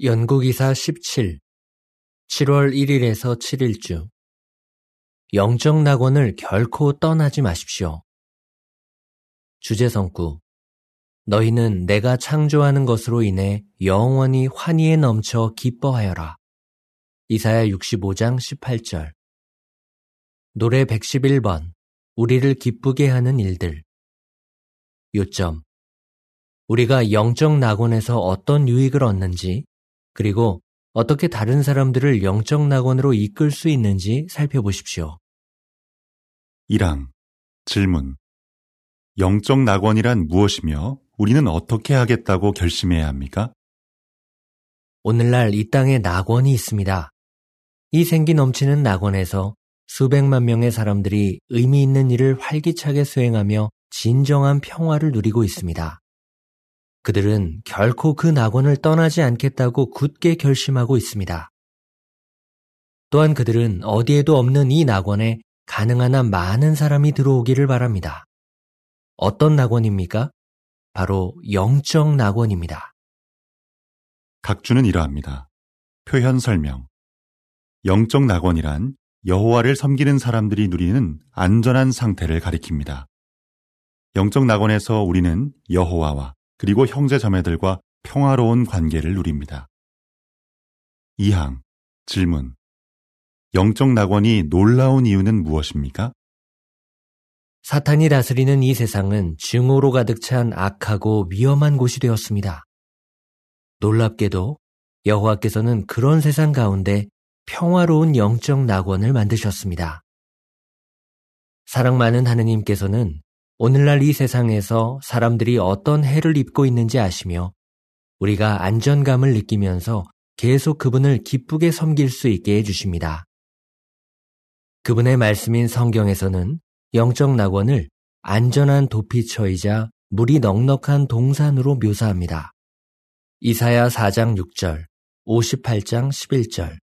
연구기사 17 7월 1일에서 7일주. 영적 낙원을 결코 떠나지 마십시오. 주제성구. 너희는 내가 창조하는 것으로 인해 영원히 환희에 넘쳐 기뻐하여라. 이사야 65장 18절. 노래 111번 우리를 기쁘게 하는 일들. 요점. 우리가 영적 낙원에서 어떤 유익을 얻는지 그리고 어떻게 다른 사람들을 영적 낙원으로 이끌 수 있는지 살펴보십시오. 1항 질문 영적 낙원이란 무엇이며 우리는 어떻게 하겠다고 결심해야 합니까? 오늘날 이 땅에 낙원이 있습니다. 이 생기 넘치는 낙원에서 수백만 명의 사람들이 의미 있는 일을 활기차게 수행하며 진정한 평화를 누리고 있습니다. 그들은 결코 그 낙원을 떠나지 않겠다고 굳게 결심하고 있습니다. 또한 그들은 어디에도 없는 이 낙원에 가능한 한 많은 사람이 들어오기를 바랍니다. 어떤 낙원입니까? 바로 영적 낙원입니다. 각주는 이러합니다. 표현 설명. 영적 낙원이란 여호와를 섬기는 사람들이 누리는 안전한 상태를 가리킵니다. 영적 낙원에서 우리는 여호와와 그리고 형제 자매들과 평화로운 관계를 누립니다. 2항 질문 영적 낙원이 놀라운 이유는 무엇입니까? 사탄이 다스리는 이 세상은 증오로 가득 찬 악하고 위험한 곳이 되었습니다. 놀랍게도 여호와께서는 그런 세상 가운데 평화로운 영적 낙원을 만드셨습니다. 사랑 많은 하느님께서는 오늘날 이 세상에서 사람들이 어떤 해를 입고 있는지 아시며 우리가 안전감을 느끼면서 계속 그분을 기쁘게 섬길 수 있게 해주십니다. 그분의 말씀인 성경에서는 영적 낙원을 안전한 도피처이자 물이 넉넉한 동산으로 묘사합니다. 이사야 4장 6절, 58장 11절.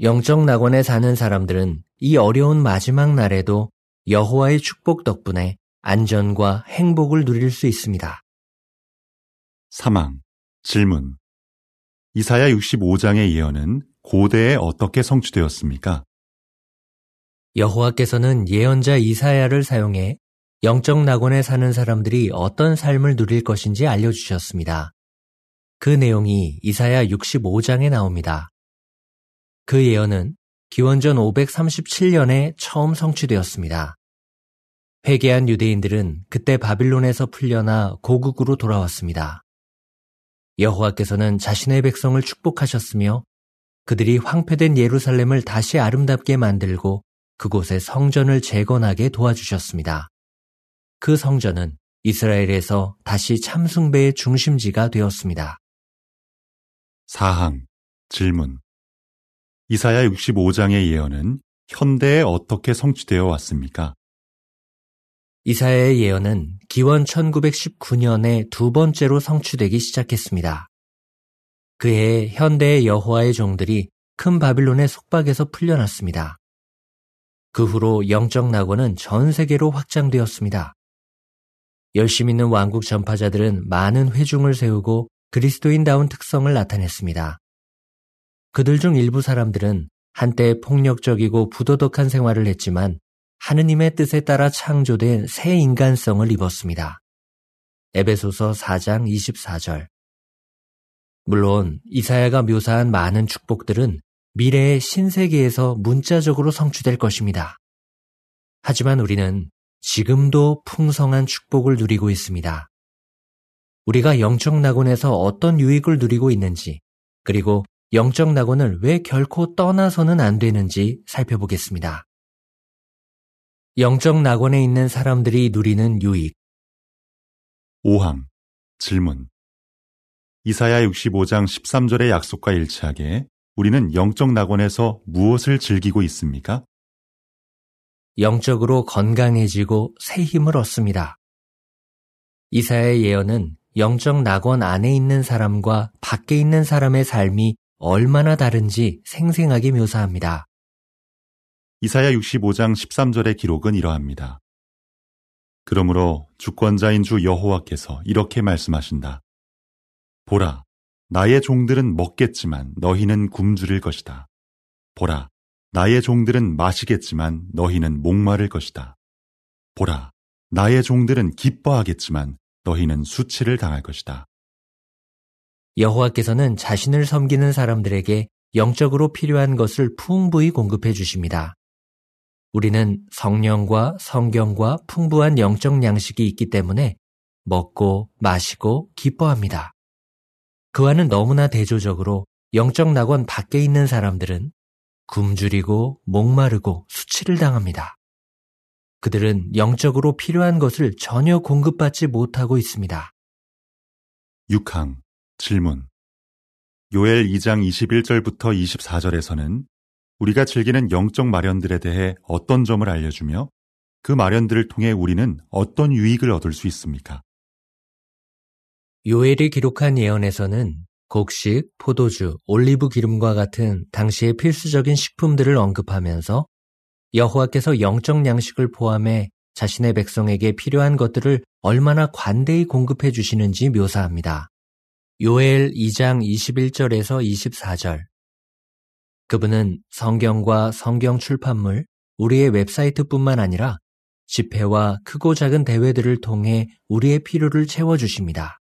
영적 낙원에 사는 사람들은 이 어려운 마지막 날에도 여호와의 축복 덕분에 안전과 행복을 누릴 수 있습니다. 사망 질문 이사야 65장의 예언은 고대에 어떻게 성취되었습니까? 여호와께서는 예언자 이사야를 사용해 영적 낙원에 사는 사람들이 어떤 삶을 누릴 것인지 알려주셨습니다. 그 내용이 이사야 65장에 나옵니다. 그 예언은 기원전 537년에 처음 성취되었습니다. 회개한 유대인들은 그때 바빌론에서 풀려나 고국으로 돌아왔습니다. 여호와께서는 자신의 백성을 축복하셨으며 그들이 황폐된 예루살렘을 다시 아름답게 만들고 그곳에 성전을 재건하게 도와주셨습니다. 그 성전은 이스라엘에서 다시 참숭배의 중심지가 되었습니다. 사항 질문 이사야 65장의 예언은 현대에 어떻게 성취되어 왔습니까? 이사야의 예언은 기원 1919년에 두 번째로 성취되기 시작했습니다. 그해 현대의 여호와의 종들이 큰 바빌론의 속박에서 풀려났습니다. 그 후로 영적 낙원은 전 세계로 확장되었습니다. 열심 있는 왕국 전파자들은 많은 회중을 세우고 그리스도인다운 특성을 나타냈습니다. 그들 중 일부 사람들은 한때 폭력적이고 부도덕한 생활을 했지만 하느님의 뜻에 따라 창조된 새 인간성을 입었습니다. 에베소서 4장 24절. 물론 이사야가 묘사한 많은 축복들은 미래의 신세계에서 문자적으로 성취될 것입니다. 하지만 우리는 지금도 풍성한 축복을 누리고 있습니다. 우리가 영적 낙원에서 어떤 유익을 누리고 있는지, 그리고 영적 낙원을 왜 결코 떠나서는 안 되는지 살펴보겠습니다. 영적 낙원에 있는 사람들이 누리는 유익. 5항 질문 이사야 65장 13절의 약속과 일치하게 우리는 영적 낙원에서 무엇을 즐기고 있습니까? 영적으로 건강해지고 새 힘을 얻습니다. 이사야의 예언은 영적 낙원 안에 있는 사람과 밖에 있는 사람의 삶이 얼마나 다른지 생생하게 묘사합니다. 이사야 65장 13절의 기록은 이러합니다. 그러므로 주권자인 주 여호와께서 이렇게 말씀하신다. 보라, 나의 종들은 먹겠지만 너희는 굶주릴 것이다. 보라, 나의 종들은 마시겠지만 너희는 목마를 것이다. 보라, 나의 종들은 기뻐하겠지만 너희는 수치를 당할 것이다. 여호와께서는 자신을 섬기는 사람들에게 영적으로 필요한 것을 풍부히 공급해 주십니다. 우리는 성령과 성경과 풍부한 영적 양식이 있기 때문에 먹고 마시고 기뻐합니다. 그와는 너무나 대조적으로 영적 낙원 밖에 있는 사람들은 굶주리고 목마르고 수치를 당합니다. 그들은 영적으로 필요한 것을 전혀 공급받지 못하고 있습니다. 6항 질문 요엘 2장 21절부터 24절에서는 우리가 즐기는 영적 마련들에 대해 어떤 점을 알려주며 그 마련들을 통해 우리는 어떤 유익을 얻을 수 있습니까? 요엘이 기록한 예언에서는 곡식, 포도주, 올리브 기름과 같은 당시의 필수적인 식품들을 언급하면서 여호와께서 영적 양식을 포함해 자신의 백성에게 필요한 것들을 얼마나 관대히 공급해 주시는지 묘사합니다. 요엘 2장 21절에서 24절. 그분은 성경과 성경 출판물, 우리의 웹사이트뿐만 아니라 집회와 크고 작은 대회들을 통해 우리의 필요를 채워주십니다.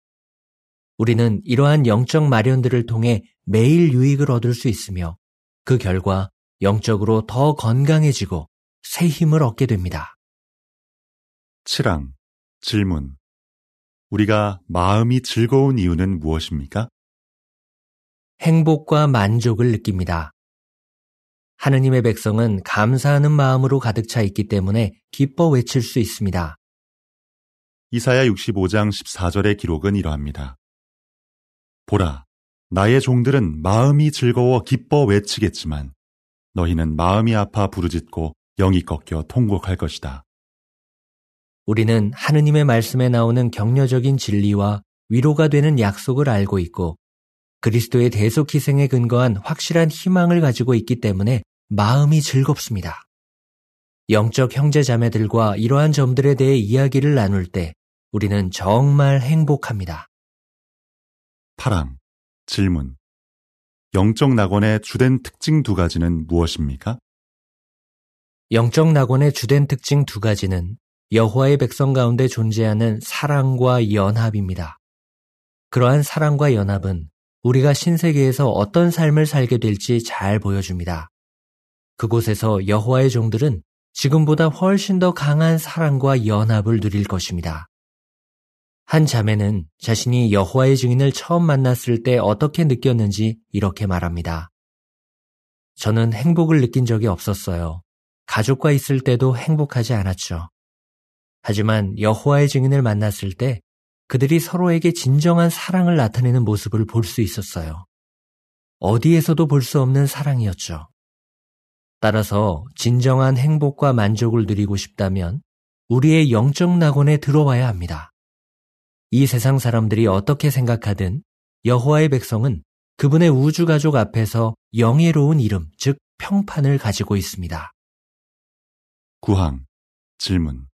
우리는 이러한 영적 마련들을 통해 매일 유익을 얻을 수 있으며 그 결과 영적으로 더 건강해지고 새 힘을 얻게 됩니다. 7항 질문 우리가 마음이 즐거운 이유는 무엇입니까? 행복과 만족을 느낍니다. 하느님의 백성은 감사하는 마음으로 가득 차 있기 때문에 기뻐 외칠 수 있습니다. 이사야 65장 14절의 기록은 이러합니다. 보라, 나의 종들은 마음이 즐거워 기뻐 외치겠지만 너희는 마음이 아파 부르짖고 영이 꺾여 통곡할 것이다. 우리는 하느님의 말씀에 나오는 격려적인 진리와 위로가 되는 약속을 알고 있고 그리스도의 대속 희생에 근거한 확실한 희망을 가지고 있기 때문에 마음이 즐겁습니다. 영적 형제 자매들과 이러한 점들에 대해 이야기를 나눌 때 우리는 정말 행복합니다. 파랑, 질문. 영적 낙원의 주된 특징 두 가지는 무엇입니까? 영적 낙원의 주된 특징 두 가지는 여호와의 백성 가운데 존재하는 사랑과 연합입니다. 그러한 사랑과 연합은 우리가 신세계에서 어떤 삶을 살게 될지 잘 보여줍니다. 그곳에서 여호와의 종들은 지금보다 훨씬 더 강한 사랑과 연합을 누릴 것입니다. 한 자매는 자신이 여호와의 증인을 처음 만났을 때 어떻게 느꼈는지 이렇게 말합니다. 저는 행복을 느낀 적이 없었어요. 가족과 있을 때도 행복하지 않았죠. 하지만 여호와의 증인을 만났을 때 그들이 서로에게 진정한 사랑을 나타내는 모습을 볼 수 있었어요. 어디에서도 볼 수 없는 사랑이었죠. 따라서 진정한 행복과 만족을 누리고 싶다면 우리의 영적 낙원에 들어와야 합니다. 이 세상 사람들이 어떻게 생각하든 여호와의 백성은 그분의 우주 가족 앞에서 영예로운 이름, 즉 평판을 가지고 있습니다. 구항 질문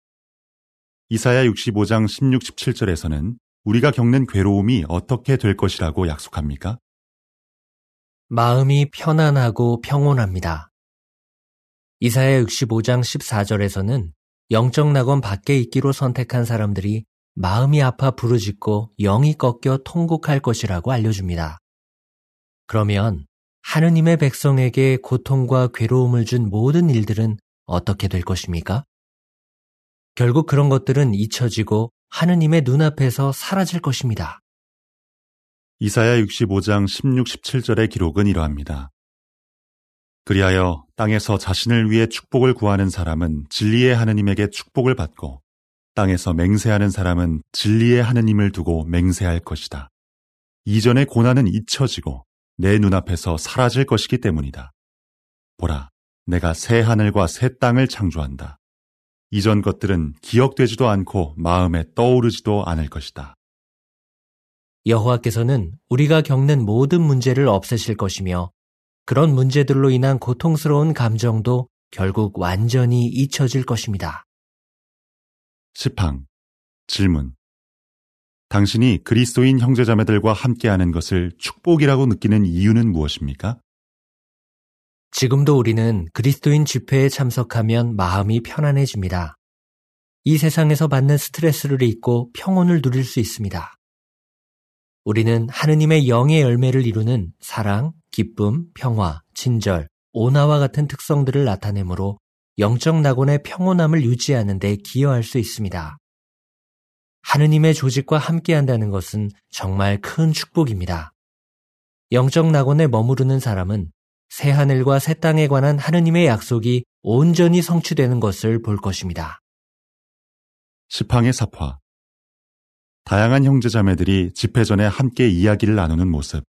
이사야 65장 16, 17절에서는 우리가 겪는 괴로움이 어떻게 될 것이라고 약속합니까? 마음이 편안하고 평온합니다. 이사야 65장 14절에서는 영적 낙원 밖에 있기로 선택한 사람들이 마음이 아파 부르짖고 영이 꺾여 통곡할 것이라고 알려줍니다. 그러면 하느님의 백성에게 고통과 괴로움을 준 모든 일들은 어떻게 될 것입니까? 결국 그런 것들은 잊혀지고 하느님의 눈앞에서 사라질 것입니다. 이사야 65장 16, 17절의 기록은 이러합니다. 그리하여 땅에서 자신을 위해 축복을 구하는 사람은 진리의 하느님에게 축복을 받고 땅에서 맹세하는 사람은 진리의 하느님을 두고 맹세할 것이다. 이전의 고난은 잊혀지고 내 눈앞에서 사라질 것이기 때문이다. 보라, 내가 새 하늘과 새 땅을 창조한다. 이전 것들은 기억되지도 않고 마음에 떠오르지도 않을 것이다. 여호와께서는 우리가 겪는 모든 문제를 없애실 것이며 그런 문제들로 인한 고통스러운 감정도 결국 완전히 잊혀질 것입니다. 시팡 질문 당신이 그리스도인 형제자매들과 함께하는 것을 축복이라고 느끼는 이유는 무엇입니까? 지금도 우리는 그리스도인 집회에 참석하면 마음이 편안해집니다. 이 세상에서 받는 스트레스를 잊고 평온을 누릴 수 있습니다. 우리는 하느님의 영의 열매를 이루는 사랑, 기쁨, 평화, 친절, 온화와 같은 특성들을 나타내므로 영적 낙원의 평온함을 유지하는 데 기여할 수 있습니다. 하느님의 조직과 함께 한다는 것은 정말 큰 축복입니다. 영적 낙원에 머무르는 사람은 새 하늘과 새 땅에 관한 하느님의 약속이 온전히 성취되는 것을 볼 것입니다. 시팡의 사화 다양한 형제자매들이 집회 전에 함께 이야기를 나누는 모습.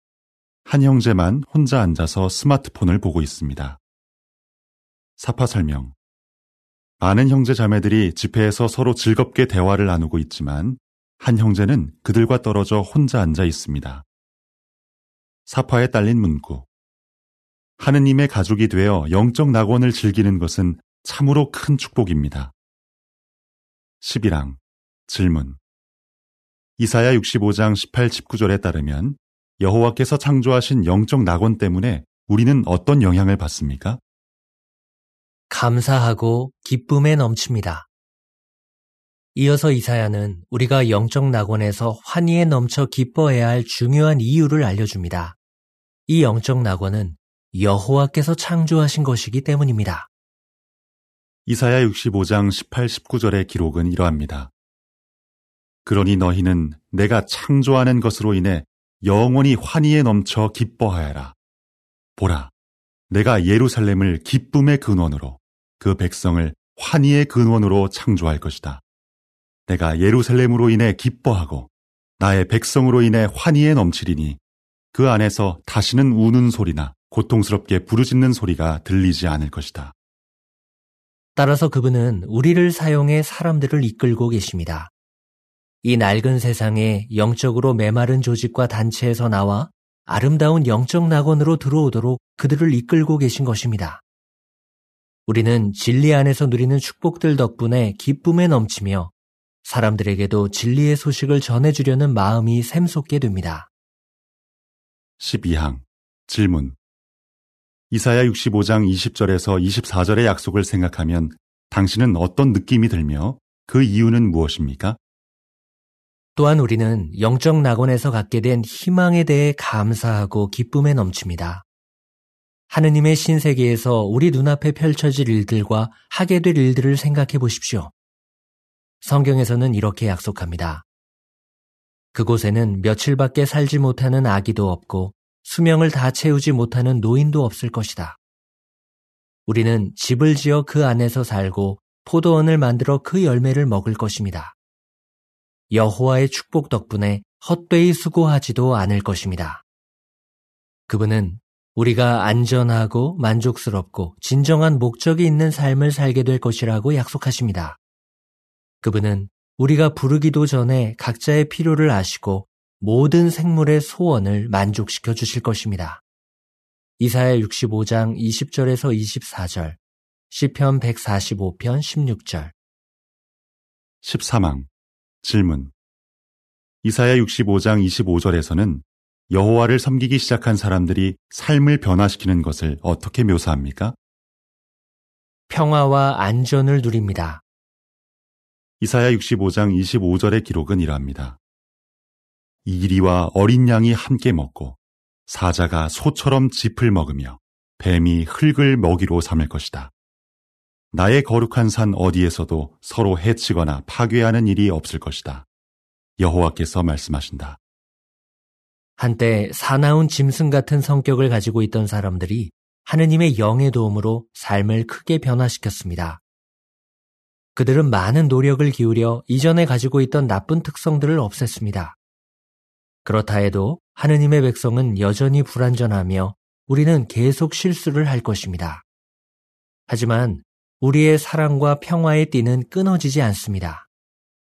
한 형제만 혼자 앉아서 스마트폰을 보고 있습니다. 사파 설명. 많은 형제자매들이 집회에서 서로 즐겁게 대화를 나누고 있지만 한 형제는 그들과 떨어져 혼자 앉아 있습니다. 사파에 딸린 문구. 하느님의 가족이 되어 영적 낙원을 즐기는 것은 참으로 큰 축복입니다. 11항 질문 이사야 65장 18, 19절에 따르면 여호와께서 창조하신 영적 낙원 때문에 우리는 어떤 영향을 받습니까? 감사하고 기쁨에 넘칩니다. 이어서 이사야는 우리가 영적 낙원에서 환희에 넘쳐 기뻐해야 할 중요한 이유를 알려줍니다. 이 영적 낙원은 여호와께서 창조하신 것이기 때문입니다. 이사야 65장 18, 19절의 기록은 이러합니다. 그러니 너희는 내가 창조하는 것으로 인해 영원히 환희에 넘쳐 기뻐하여라. 보라, 내가 예루살렘을 기쁨의 근원으로 그 백성을 환희의 근원으로 창조할 것이다. 내가 예루살렘으로 인해 기뻐하고 나의 백성으로 인해 환희에 넘치리니 그 안에서 다시는 우는 소리나 고통스럽게 부르짖는 소리가 들리지 않을 것이다. 따라서 그분은 우리를 사용해 사람들을 이끌고 계십니다. 이 낡은 세상에 영적으로 메마른 조직과 단체에서 나와 아름다운 영적 낙원으로 들어오도록 그들을 이끌고 계신 것입니다. 우리는 진리 안에서 누리는 축복들 덕분에 기쁨에 넘치며 사람들에게도 진리의 소식을 전해주려는 마음이 샘솟게 됩니다. 12항 질문 이사야 65장 20절에서 24절의 약속을 생각하면 당신은 어떤 느낌이 들며 그 이유는 무엇입니까? 또한 우리는 영적 낙원에서 갖게 된 희망에 대해 감사하고 기쁨에 넘칩니다. 하느님의 신세계에서 우리 눈앞에 펼쳐질 일들과 하게 될 일들을 생각해 보십시오. 성경에서는 이렇게 약속합니다. 그곳에는 며칠밖에 살지 못하는 아기도 없고 수명을 다 채우지 못하는 노인도 없을 것이다. 우리는 집을 지어 그 안에서 살고 포도원을 만들어 그 열매를 먹을 것입니다. 여호와의 축복 덕분에 헛되이 수고하지도 않을 것입니다. 그분은 우리가 안전하고 만족스럽고 진정한 목적이 있는 삶을 살게 될 것이라고 약속하십니다. 그분은 우리가 부르기도 전에 각자의 필요를 아시고 모든 생물의 소원을 만족시켜 주실 것입니다. 이사야 65장 20절에서 24절, 시편 145편 16절. 13항 질문 이사야 65장 25절에서는 여호와를 섬기기 시작한 사람들이 삶을 변화시키는 것을 어떻게 묘사합니까? 평화와 안전을 누립니다. 이사야 65장 25절의 기록은 이러합니다. 이리와 어린 양이 함께 먹고 사자가 소처럼 짚을 먹으며 뱀이 흙을 먹이로 삼을 것이다. 나의 거룩한 산 어디에서도 서로 해치거나 파괴하는 일이 없을 것이다. 여호와께서 말씀하신다. 한때 사나운 짐승 같은 성격을 가지고 있던 사람들이 하느님의 영의 도움으로 삶을 크게 변화시켰습니다. 그들은 많은 노력을 기울여 이전에 가지고 있던 나쁜 특성들을 없앴습니다. 그렇다 해도 하느님의 백성은 여전히 불완전하며 우리는 계속 실수를 할 것입니다. 하지만 우리의 사랑과 평화의 띠는 끊어지지 않습니다.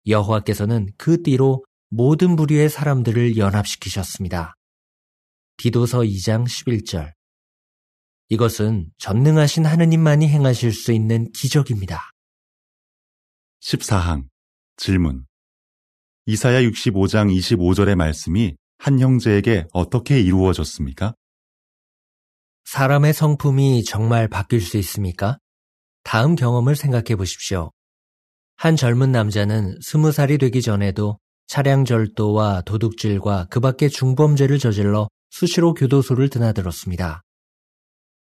여호와께서는 그 띠로 모든 부류의 사람들을 연합시키셨습니다. 디도서 2장 11절. 이것은 전능하신 하느님만이 행하실 수 있는 기적입니다. 14항 질문 이사야 65장 25절의 말씀이 한 형제에게 어떻게 이루어졌습니까? 사람의 성품이 정말 바뀔 수 있습니까? 다음 경험을 생각해 보십시오. 한 젊은 남자는 스무 살이 되기 전에도 차량 절도와 도둑질과 그 밖의 중범죄를 저질러 수시로 교도소를 드나들었습니다.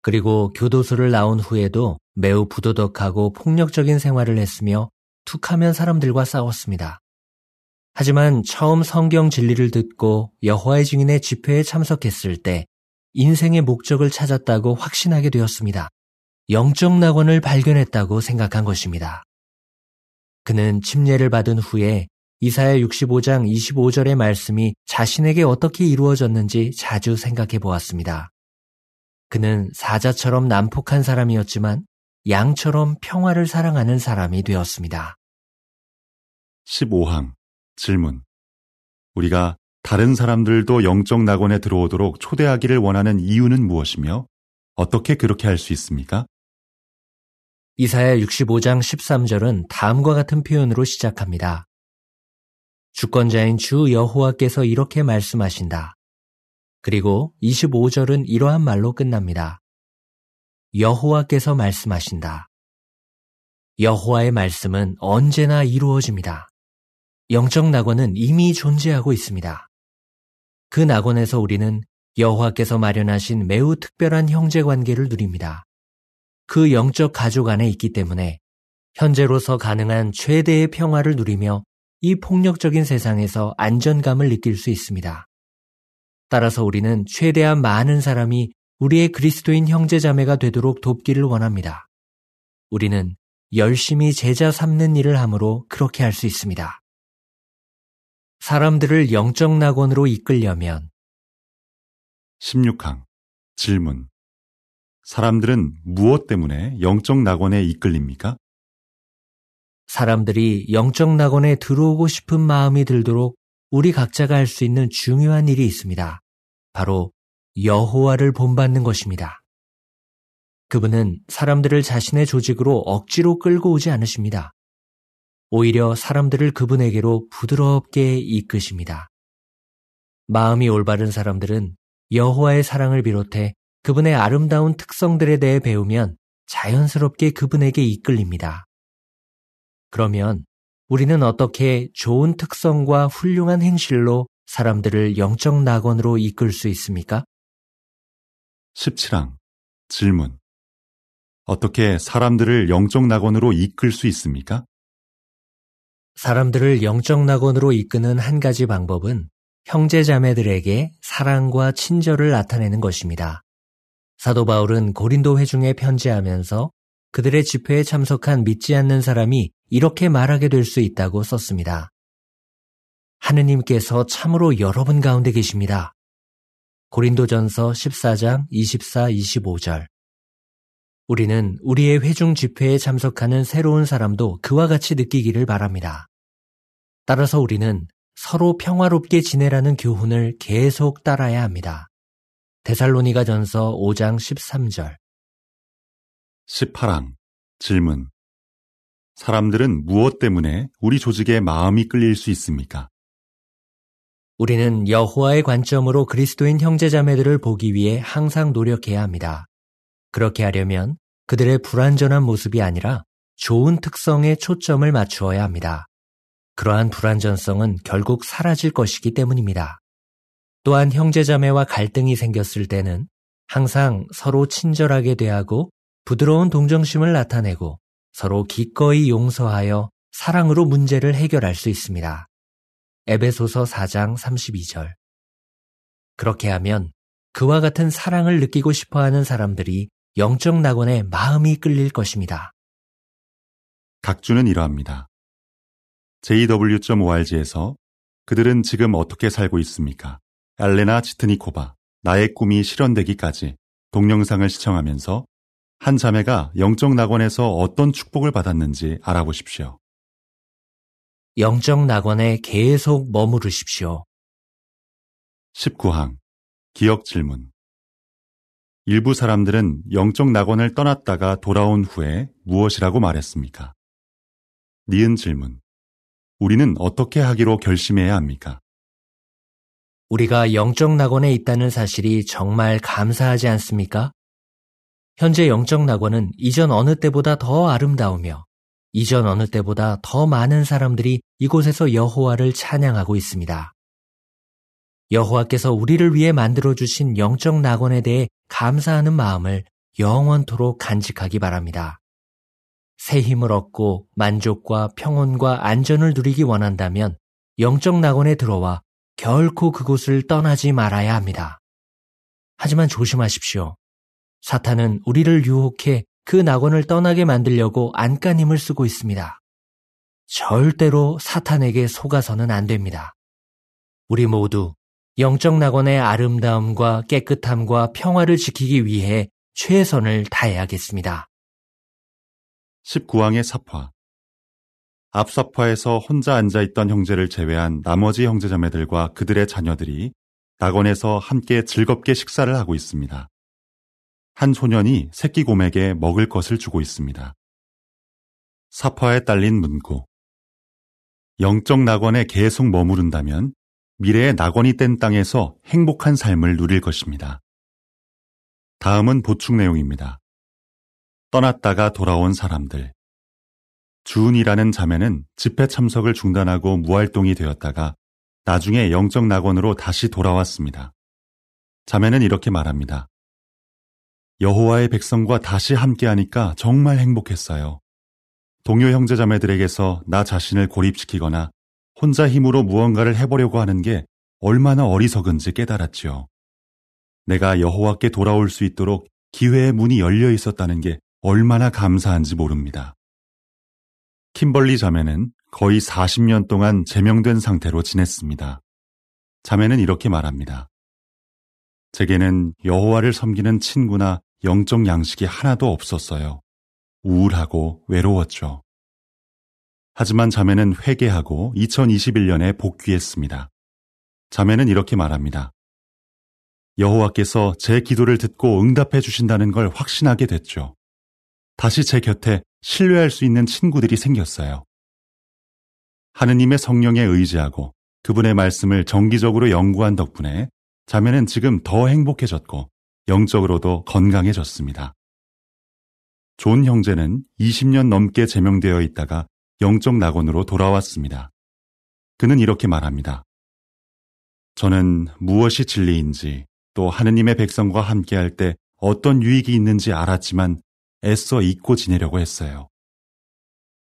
그리고 교도소를 나온 후에도 매우 부도덕하고 폭력적인 생활을 했으며 툭하면 사람들과 싸웠습니다. 하지만 처음 성경 진리를 듣고 여호와의 증인의 집회에 참석했을 때 인생의 목적을 찾았다고 확신하게 되었습니다. 영적 낙원을 발견했다고 생각한 것입니다. 그는 침례를 받은 후에 이사야 65장 25절의 말씀이 자신에게 어떻게 이루어졌는지 자주 생각해 보았습니다. 그는 사자처럼 난폭한 사람이었지만 양처럼 평화를 사랑하는 사람이 되었습니다. 15항 질문. 우리가 다른 사람들도 영적 낙원에 들어오도록 초대하기를 원하는 이유는 무엇이며 어떻게 그렇게 할 수 있습니까? 이사야 65장 13절은 다음과 같은 표현으로 시작합니다. 주권자인 주 여호와께서 이렇게 말씀하신다. 그리고 25절은 이러한 말로 끝납니다. 여호와께서 말씀하신다. 여호와의 말씀은 언제나 이루어집니다. 영적 낙원은 이미 존재하고 있습니다. 그 낙원에서 우리는 여호와께서 마련하신 매우 특별한 형제 관계를 누립니다. 그 영적 가족 안에 있기 때문에 현재로서 가능한 최대의 평화를 누리며 이 폭력적인 세상에서 안전감을 느낄 수 있습니다. 따라서 우리는 최대한 많은 사람이 우리의 그리스도인 형제자매가 되도록 돕기를 원합니다. 우리는 열심히 제자 삼는 일을 함으로 그렇게 할 수 있습니다. 사람들을 영적 낙원으로 이끌려면 16항 질문 사람들은 무엇 때문에 영적 낙원에 이끌립니까? 사람들이 영적 낙원에 들어오고 싶은 마음이 들도록 우리 각자가 할 수 있는 중요한 일이 있습니다. 바로 여호와를 본받는 것입니다. 그분은 사람들을 자신의 조직으로 억지로 끌고 오지 않으십니다. 오히려 사람들을 그분에게로 부드럽게 이끄십니다. 마음이 올바른 사람들은 여호와의 사랑을 비롯해 그분의 아름다운 특성들에 대해 배우면 자연스럽게 그분에게 이끌립니다. 그러면 우리는 어떻게 좋은 특성과 훌륭한 행실로 사람들을 영적 낙원으로 이끌 수 있습니까? 17항 질문 어떻게 사람들을 영적 낙원으로 이끌 수 있습니까? 사람들을 영적 낙원으로 이끄는 한 가지 방법은 형제 자매들에게 사랑과 친절을 나타내는 것입니다. 사도 바울은 고린도 회중에 편지하면서 그들의 집회에 참석한 믿지 않는 사람이 이렇게 말하게 될 수 있다고 썼습니다. 하느님께서 참으로 여러분 가운데 계십니다. 고린도전서 14장 24, 25절. 우리는 우리의 회중 집회에 참석하는 새로운 사람도 그와 같이 느끼기를 바랍니다. 따라서 우리는 서로 평화롭게 지내라는 교훈을 계속 따라야 합니다. 데살로니가 전서 5장 13절. 18항 질문 사람들은 무엇 때문에 우리 조직에 마음이 끌릴 수 있습니까? 우리는 여호와의 관점으로 그리스도인 형제자매들을 보기 위해 항상 노력해야 합니다. 그렇게 하려면 그들의 불완전한 모습이 아니라 좋은 특성에 초점을 맞추어야 합니다. 그러한 불완전성은 결국 사라질 것이기 때문입니다. 또한 형제자매와 갈등이 생겼을 때는 항상 서로 친절하게 대하고 부드러운 동정심을 나타내고 서로 기꺼이 용서하여 사랑으로 문제를 해결할 수 있습니다. 에베소서 4장 32절. 그렇게 하면 그와 같은 사랑을 느끼고 싶어 하는 사람들이 영적 낙원에 마음이 끌릴 것입니다. 각주는 이러합니다. JW.org에서 그들은 지금 어떻게 살고 있습니까? 알레나 지트니코바, 나의 꿈이 실현되기까지 동영상을 시청하면서 한 자매가 영적 낙원에서 어떤 축복을 받았는지 알아보십시오. 영적 낙원에 계속 머무르십시오. 19항 기억 질문 일부 사람들은 영적 낙원을 떠났다가 돌아온 후에 무엇이라고 말했습니까? 니은 질문 우리는 어떻게 하기로 결심해야 합니까? 우리가 영적 낙원에 있다는 사실이 정말 감사하지 않습니까? 현재 영적 낙원은 이전 어느 때보다 더 아름다우며 이전 어느 때보다 더 많은 사람들이 이곳에서 여호와를 찬양하고 있습니다. 여호와께서 우리를 위해 만들어 주신 영적 낙원에 대해 감사하는 마음을 영원토록 간직하기 바랍니다. 새 힘을 얻고 만족과 평온과 안전을 누리기 원한다면 영적 낙원에 들어와 결코 그곳을 떠나지 말아야 합니다. 하지만 조심하십시오. 사탄은 우리를 유혹해 그 낙원을 떠나게 만들려고 안간힘을 쓰고 있습니다. 절대로 사탄에게 속아서는 안 됩니다. 우리 모두 영적 낙원의 아름다움과 깨끗함과 평화를 지키기 위해 최선을 다해야겠습니다. 19왕의 사파 앞 사파에서 혼자 앉아 있던 형제를 제외한 나머지 형제자매들과 그들의 자녀들이 낙원에서 함께 즐겁게 식사를 하고 있습니다. 한 소년이 새끼 곰에게 먹을 것을 주고 있습니다. 사파에 딸린 문구. 영적 낙원에 계속 머무른다면 미래의 낙원이 뗀 땅에서 행복한 삶을 누릴 것입니다. 다음은 보충 내용입니다. 떠났다가 돌아온 사람들. 주은이라는 자매는 집회 참석을 중단하고 무활동이 되었다가 나중에 영적 낙원으로 다시 돌아왔습니다. 자매는 이렇게 말합니다. 여호와의 백성과 다시 함께하니까 정말 행복했어요. 동료 형제 자매들에게서 나 자신을 고립시키거나 혼자 힘으로 무언가를 해보려고 하는 게 얼마나 어리석은지 깨달았지요. 내가 여호와께 돌아올 수 있도록 기회의 문이 열려 있었다는 게 얼마나 감사한지 모릅니다. 킴벌리 자매는 거의 40년 동안 제명된 상태로 지냈습니다. 자매는 이렇게 말합니다. 제게는 여호와를 섬기는 친구나 영적 양식이 하나도 없었어요. 우울하고 외로웠죠. 하지만 자매는 회개하고 2021년에 복귀했습니다. 자매는 이렇게 말합니다. 여호와께서 제 기도를 듣고 응답해 주신다는 걸 확신하게 됐죠. 다시 제 곁에 신뢰할 수 있는 친구들이 생겼어요. 하느님의 성령에 의지하고 그분의 말씀을 정기적으로 연구한 덕분에 자매는 지금 더 행복해졌고 영적으로도 건강해졌습니다. 존 형제는 20년 넘게 제명되어 있다가 영적 낙원으로 돌아왔습니다. 그는 이렇게 말합니다. 저는 무엇이 진리인지 또 하느님의 백성과 함께할 때 어떤 유익이 있는지 알았지만 애써 잊고 지내려고 했어요.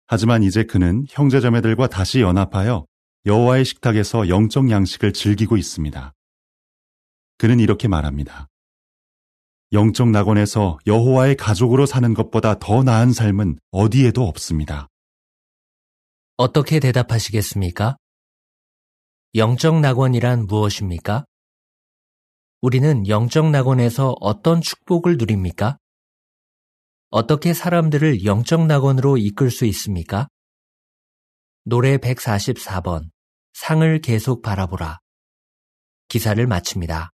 하지만 이제 그는 형제자매들과 다시 연합하여 여호와의 식탁에서 영적 양식을 즐기고 있습니다. 그는 이렇게 말합니다. 영적 낙원에서 여호와의 가족으로 사는 것보다 더 나은 삶은 어디에도 없습니다. 어떻게 대답하시겠습니까? 영적 낙원이란 무엇입니까? 우리는 영적 낙원에서 어떤 축복을 누립니까? 어떻게 사람들을 영적 낙원으로 이끌 수 있습니까? 노래 144번 상을 계속 바라보라. 기사를 마칩니다.